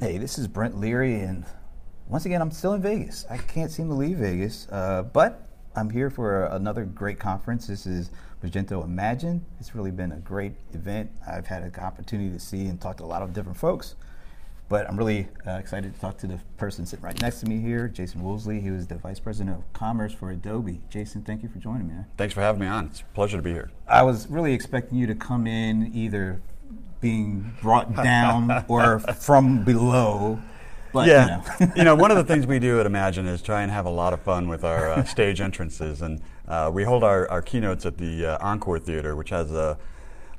Hey, this is Brent Leary, and once again, I'm still in Vegas. I can't seem to leave Vegas, uh, but I'm here for another great conference. This is Magento Imagine. It's really been a great event. I've had an opportunity to see and talk to a lot of different folks. But I'm really uh, excited to talk to the person sitting right next to me here, Jason Woosley. He was the Vice President of Commerce for Adobe. Jason, thank you for joining me. Thanks for having me on. It's a pleasure to be here. I was really expecting you to come in either being brought down or from below. But, yeah, you know. you know. one of the things we do at Imagine is try and have a lot of fun with our uh, stage entrances, and uh, we hold our, our keynotes at the uh, Encore Theater, which has a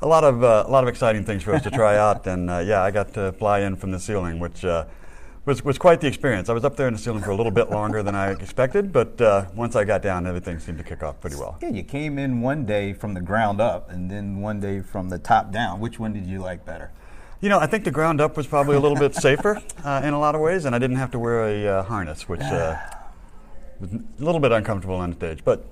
a lot of uh, a lot of exciting things for us to try out. And uh, yeah, I got to fly in from the ceiling, which uh, was was quite the experience. I was up there in the ceiling for a little bit longer than I expected, but uh, once I got down, everything seemed to kick off pretty well. Yeah, you came in one day from the ground up, and then one day from the top down. Which one did you like better? You know, I think the ground up was probably a little bit safer uh, in a lot of ways, and I didn't have to wear a uh, harness, which was a little bit uncomfortable on stage. But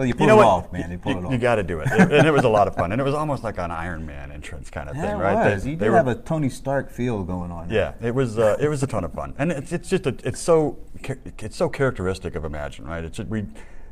well, you pull you know it what? off, man. You pull you, it off. You got to do it. and it was a lot of fun. And it was almost like an Iron Man entrance kind of yeah, thing, it right? Was. They, you did have a Tony Stark feel going on. Yeah, it was. Uh, it was a ton of fun, and it's, it's just a, it's so it's so characteristic of Imagine, right? It's we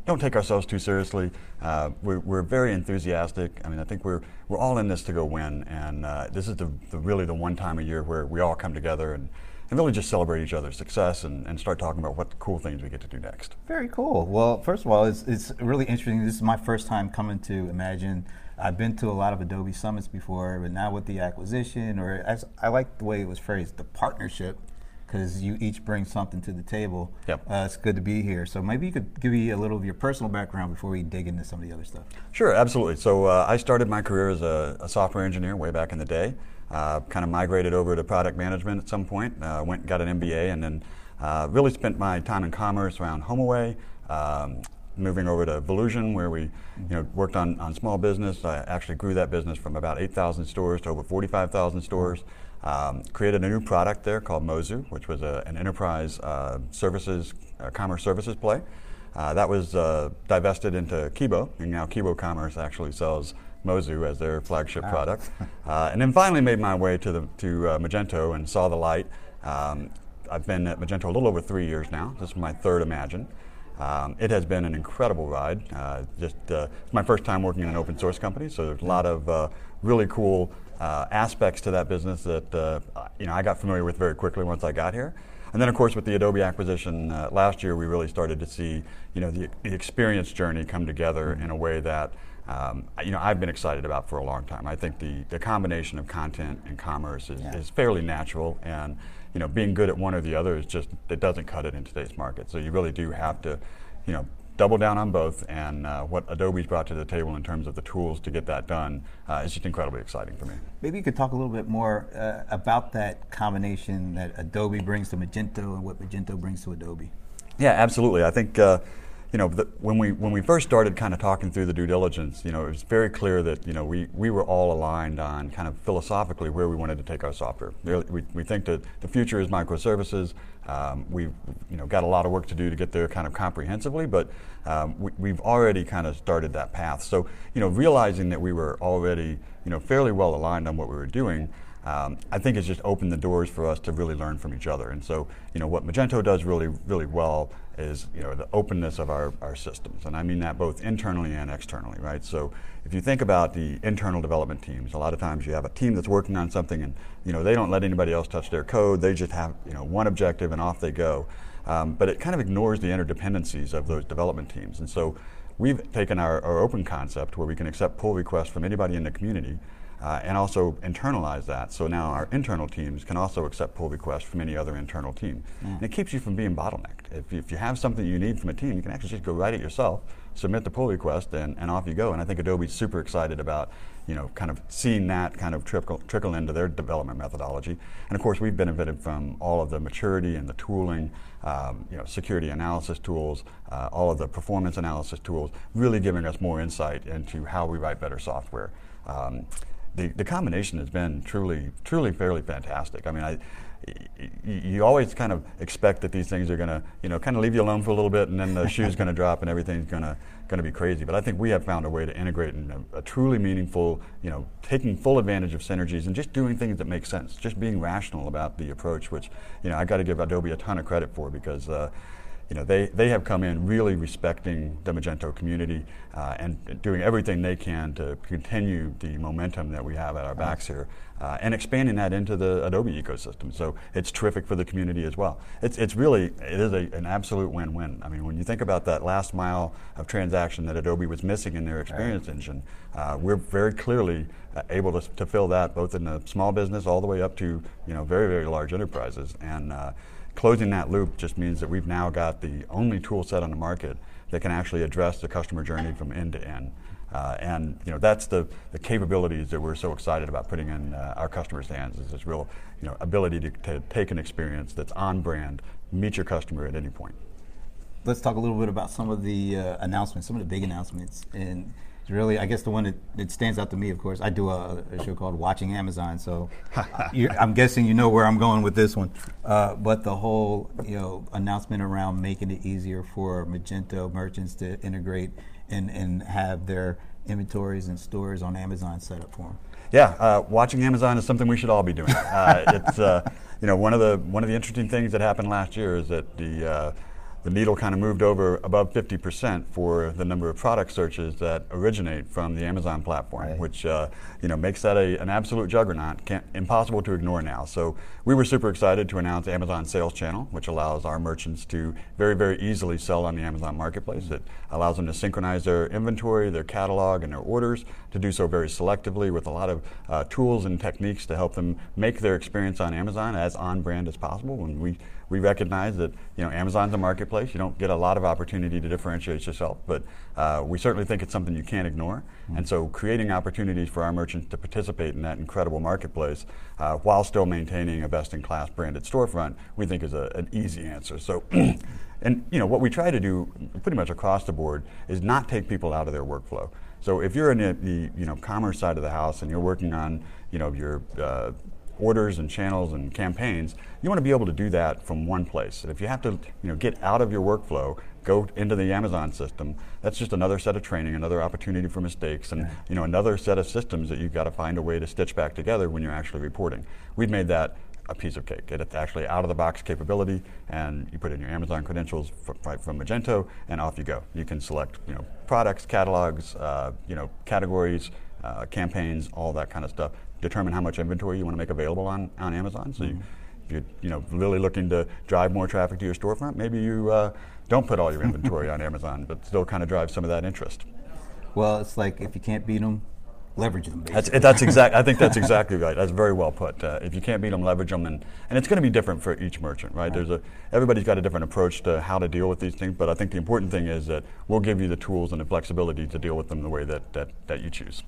don't take ourselves too seriously. Uh, we're, we're very enthusiastic. I mean, I think we're we're all in this to go win, and uh, this is the, the really the one time a year where we all come together and and really just celebrate each other's success and, and start talking about what cool things we get to do next. Very cool. Well, first of all, it's, it's really interesting. This is my first time coming to Imagine. I've been to a lot of Adobe summits before, but now with the acquisition, or as I like the way it was phrased, the partnership, because you each bring something to the table. Yep. Uh, it's good to be here. So maybe you could give me a little of your personal background before we dig into some of the other stuff. Sure, absolutely. So uh, I started my career as a, a software engineer way back in the day. Uh, kind of migrated over to product management at some point. Uh, went got an MBA, and then uh, really spent my time in commerce around HomeAway. Um, moving over to Volusion, where we, you know, worked on, on small business. I actually grew that business from about 8,000 stores to over 45,000 stores. Um, created a new product there called Mozu, which was a, an enterprise uh, services, uh, commerce services play. Uh, that was divested into Kibo, and now Kibo Commerce actually sells Mozu as their flagship wow. product. Uh, and then finally made my way to, the, to uh, Magento and saw the light. Um, I've been at Magento a little over three years now. This is my third Imagine. Um, it has been an incredible ride. Uh, just uh, it's my first time working in an open source company, so there's a lot of uh, really cool uh, aspects to that business that you know I got familiar with very quickly once I got here. And then, of course, with the Adobe acquisition last year, we really started to see you know the, the experience journey come together in a way that um, you know, I've been excited about for a long time. I think the, the combination of content and commerce is, yeah. is fairly natural, and you know, being good at one or the other is just it doesn't cut it in today's market. So you really do have to, you know, double down on both. And uh, what Adobe's brought to the table in terms of the tools to get that done uh, is just incredibly exciting for me. Maybe you could talk a little bit more uh, about that combination that Adobe brings to Magento and what Magento brings to Adobe. Yeah, absolutely. I think uh, you know, the, when we when we first started kind of talking through the due diligence, you know, it was very clear that you know we, we were all aligned on kind of philosophically where we wanted to take our software. We, we think that the future is microservices. Um, we've you know got a lot of work to do to get there kind of comprehensively, but um, we, have already kind of started that path. So you know, realizing that we were already you know fairly well aligned on what we were doing um, I think it's just opened the doors for us to really learn from each other. And so, you know, what Magento does really, really well is, you know, the openness of our, our systems. And I mean that both internally and externally, right? So if you think about the internal development teams, a lot of times you have a team that's working on something and, you know, they don't let anybody else touch their code. They just have, you know, one objective and off they go. Um, but it kind of ignores the interdependencies of those development teams. And so we've taken our, our open concept where we can accept pull requests from anybody in the community uh, and also internalize that. So now our internal teams can also accept pull requests from any other internal team. Mm. And it keeps you from being bottlenecked. If, if you have something you need from a team, you can actually just go write it yourself, submit the pull request, and, and off you go. And I think Adobe's super excited about you know, kind of seeing that kind of trickle, trickle into their development methodology. And of course, we've benefited from all of the maturity and the tooling, um, you know, security analysis tools, uh, all of the performance analysis tools, really giving us more insight into how we write better software. Um, the, the combination has been truly, truly fairly fantastic. I mean, I, you always kind of expect that these things are going to, you know, kind of leave you alone for a little bit, and then the shoe's going to drop, and everything's going to going to be crazy. But I think we have found a way to integrate in a, a, truly meaningful, you know, taking full advantage of synergies and just doing things that make sense, just being rational about the approach, which, you know, I got to give Adobe a ton of credit for because. Uh, you know, they, they have come in really respecting the Magento community uh, and doing everything they can to continue the momentum that we have at our backs here uh, and expanding that into the Adobe ecosystem. So it's terrific for the community as well. It's, it's really, it is a, an absolute win-win. I mean, when you think about that last mile of transaction that Adobe was missing in their experience right. engine, uh, we're very clearly uh, able to, to fill that both in the small business all the way up to, you know, very, very large enterprises. And uh, closing that loop just means that we've now got the only tool set on the market that can actually address the customer journey from end to end. Uh, and you know that's the, the capabilities that we're so excited about putting in uh, our customers' hands is this real you know ability to, to take an experience that's on brand, meet your customer at any point. Let's talk a little bit about some of the uh, announcements, some of the big announcements, and really, I guess the one that, that, stands out to me, of course, I do a, a show called Watching Amazon, so I'm guessing you know where I'm going with this one. Uh, but the whole, you know, announcement around making it easier for Magento merchants to integrate and, and have their inventories and stores on Amazon set up for them. Yeah, uh, watching Amazon is something we should all be doing. Uh, it's uh, you know one of the one of the interesting things that happened last year is that the uh, the needle kind of moved over above 50% for the number of product searches that originate from the Amazon platform, right. which uh, you know makes that a, an absolute juggernaut, Can't, impossible to ignore now. So we were super excited to announce Amazon Sales Channel, which allows our merchants to very, very easily sell on the Amazon Marketplace. It allows them to synchronize their inventory, their catalog, and their orders to do so very selectively with a lot of uh, tools and techniques to help them make their experience on Amazon as on brand as possible. And we we recognize that you know Amazon's a marketplace. You don't get a lot of opportunity to differentiate yourself, but uh, we certainly think it's something you can't ignore. Mm-hmm. And so, creating opportunities for our merchants to participate in that incredible marketplace uh, while still maintaining a best-in-class branded storefront, we think is a, an easy answer. So. and you know what we try to do pretty much across the board is not take people out of their workflow. So if you're in the, the you know commerce side of the house and you're working on you know your uh, orders and channels and campaigns, you want to be able to do that from one place. And if you have to, you know, get out of your workflow, go into the Amazon system, that's just another set of training, another opportunity for mistakes, and you know, another set of systems that you've got to find a way to stitch back together when you're actually reporting. We've made that a piece of cake. It's actually out of the box capability, and you put in your Amazon credentials from, from Magento, and off you go. You can select, you know, products, catalogs, uh, you know, categories, uh, campaigns, all that kind of stuff determine how much inventory you want to make available on, on Amazon. So mm-hmm. you, if you're you know, really looking to drive more traffic to your storefront, maybe you uh, don't put all your inventory on Amazon, but still kind of drive some of that interest. Well, it's like if you can't beat them, leverage them. Basically. That's, that's exact. I think that's exactly right. That's very well put. Uh, if you can't beat them, leverage them, and, and it's going to be different for each merchant, right? right? There's a everybody's got a different approach to how to deal with these things, but I think the important thing is that we'll give you the tools and the flexibility to deal with them the way that that, that you choose.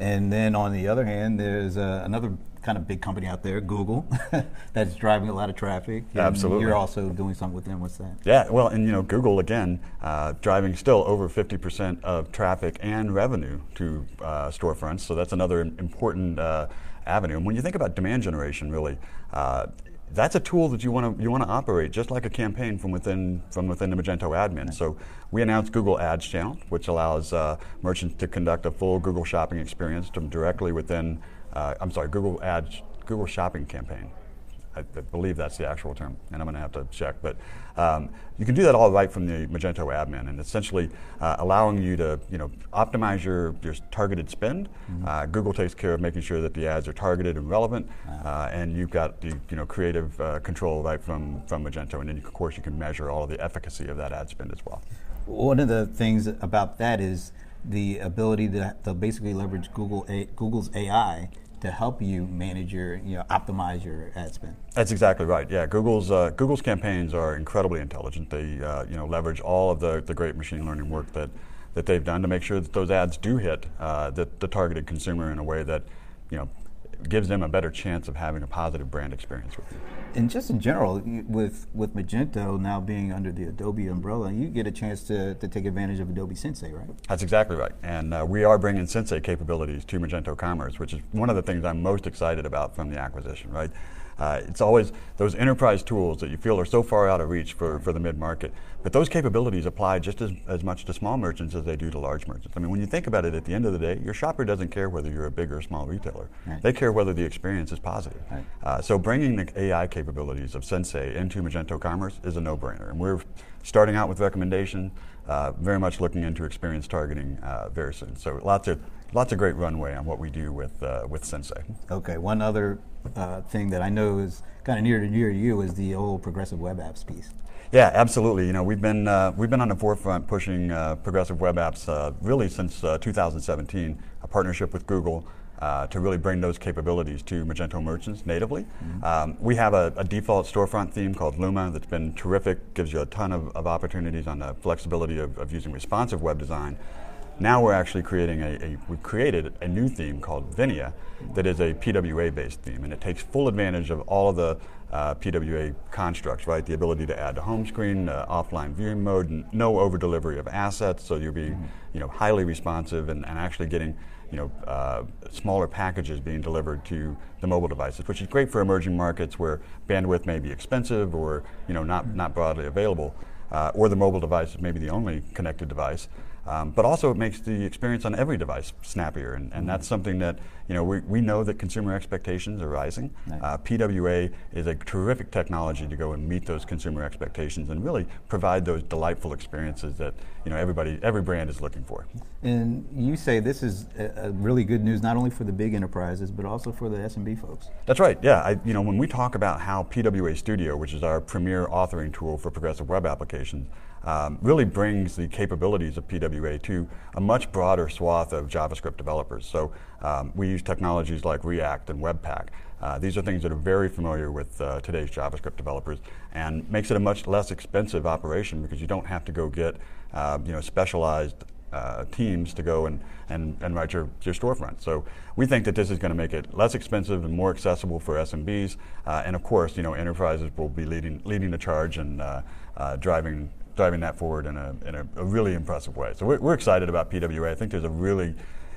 And then on the other hand, there's uh, another kind of big company out there, Google, that's driving a lot of traffic. Absolutely. You're also doing something with them. What's that? Yeah, well, and you know, Google again, uh, driving still over 50% of traffic and revenue to uh, storefronts. So that's another important uh, avenue. And when you think about demand generation, really, uh, that's a tool that you want to you want to operate just like a campaign from within from within the Magento admin. So we announced Google Ads Channel, which allows uh, merchants to conduct a full Google Shopping experience from directly within. Uh, I'm sorry, Google Ads Google Shopping campaign I, believe that's the actual term, and I'm going to have to check. But um, you can do that all right from the Magento admin, and essentially uh, allowing you to, you know, optimize your, your targeted spend. Mm-hmm. Uh, Google takes care of making sure that the ads are targeted and relevant, uh, and you've got the, you know, creative uh, control right from from Magento, and then of course you can measure all of the efficacy of that ad spend as well. One of the things about that is the ability to, to basically leverage Google a, Google's AI to help you manage your, you know, optimize your ad spend. That's exactly right. Yeah, Google's uh, Google's campaigns are incredibly intelligent. They, uh, you know, leverage all of the, the great machine learning work that, that they've done to make sure that those ads do hit uh, the, the targeted consumer in a way that, you know, gives them a better chance of having a positive brand experience with you. And just in general, with with Magento now being under the Adobe umbrella, you get a chance to, to take advantage of Adobe Sensei, right? That's exactly right. And uh, we are bringing Sensei capabilities to Magento Commerce, which is one of the things I'm most excited about from the acquisition, right? Uh, it's always those enterprise tools that you feel are so far out of reach for, for the mid market. But those capabilities apply just as, as much to small merchants as they do to large merchants. I mean, when you think about it, at the end of the day, your shopper doesn't care whether you're a big or small retailer. Right. They care whether the experience is positive. Right. Uh, so bringing the AI capabilities of Sensei into Magento Commerce is a no-brainer. And we're starting out with recommendation, uh, very much looking into experience targeting uh, very soon. So lots of lots of great runway on what we do with uh, with Sensei. Okay, one other uh, thing that I know is kind of near to near to you is the old progressive web apps piece. Yeah, absolutely. You know, we've been uh, we've been on the forefront pushing uh, progressive web apps uh, really since uh, 2017. A partnership with Google. Uh, to really bring those capabilities to Magento merchants natively. Mm-hmm. Um, we have a, a, default storefront theme called Luma that's been terrific, gives you a ton of, of opportunities on the flexibility of, of using responsive web design. Now we're actually creating a, a we created a new theme called Venia that is a PWA based theme, and it takes full advantage of all of the uh, PWA constructs, right? The ability to add to home screen, uh, offline viewing mode, no over delivery of assets, so you're being, mm-hmm. you know, highly responsive and, and actually getting, you know, uh, smaller packages being delivered to the mobile devices, which is great for emerging markets where bandwidth may be expensive or, you know, not not broadly available, uh, or the mobile device is maybe the only connected device. Um, but also it makes the experience on every device snappier, and, and that's something that you know we, we know that consumer expectations are rising. Nice. Uh, PWA is a terrific technology to go and meet those consumer expectations and really provide those delightful experiences that you know everybody every brand is looking for. And you say this is a, a really good news not only for the big enterprises but also for the SMB folks. That's right. Yeah, I, you know when we talk about how PWA Studio, which is our premier authoring tool for progressive web applications um, really brings the capabilities of PWA to a much broader swath of JavaScript developers. So um, we use technologies like React and Webpack. Uh, these are things that are very familiar with uh, today's JavaScript developers and makes it a much less expensive operation because you don't have to go get uh, you know, specialized uh, teams to go and, and, and write your, your storefront. So we think that this is going to make it less expensive and more accessible for SMBs. Uh, and of course, you know, enterprises will be leading, leading the charge and uh, uh, driving driving that forward in a, in a, a really impressive way. So we're, we're, excited about PWA. I think there's a really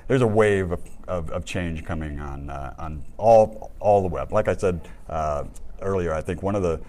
there's a wave of, of, of change coming on uh, on all all the web. Like I said uh, earlier, I think one of the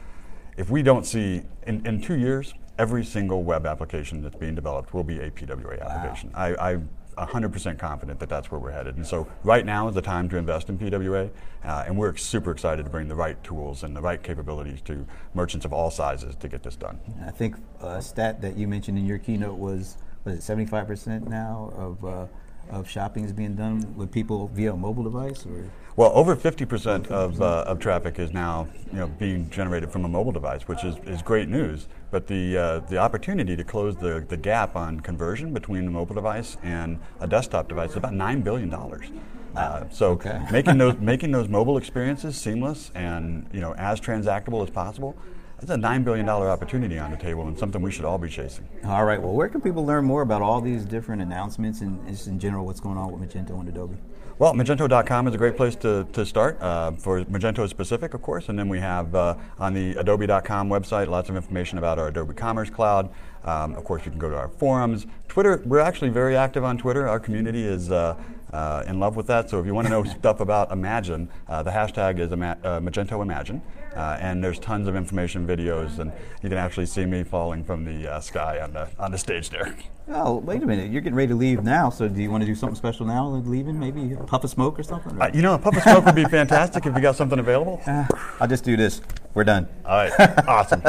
if we don't see in, in two years, every single web application that's being developed will be a PWA application. Wow. I, I 100% confident that that's where we're headed. And so right now is the time to invest in PWA, uh, and we're super excited to bring the right tools and the right capabilities to merchants of all sizes to get this done. I think a stat that you mentioned in your keynote was, was it 75% now of uh, of shopping is being done with people via a mobile device? Or? Well, over 50% of, uh, of traffic is now you know, being generated from a mobile device, which is, is great news. But the, uh, the opportunity to close the, the gap on conversion between the mobile device and a desktop device is about $9 billion. Uh, so okay. making those making those mobile experiences seamless and you know as transactable as possible it's a $9 billion opportunity on the table and something we should all be chasing. All right. Well, where can people learn more about all these different announcements and just in general what's going on with Magento and Adobe? Well, Magento.com is a great place to, to start uh, for Magento specific, of course. And then we have uh, on the Adobe.com website lots of information about our Adobe Commerce Cloud. Um, of course, you can go to our forums. Twitter, we're actually very active on Twitter. Our community is uh, uh in love with that. So if you want to know stuff about Imagine, uh, the hashtag is Ima- uh, Magento Imagine. Uh, and there's tons of information videos, and you can actually see me falling from the uh, sky on the on the stage there. Oh, wait a minute! You're getting ready to leave now, so do you want to do something special now? Leaving, maybe a puff of smoke or something? Uh, you know, a puff of smoke would be fantastic if you got something available. Uh, I'll just do this. We're done. All right, awesome.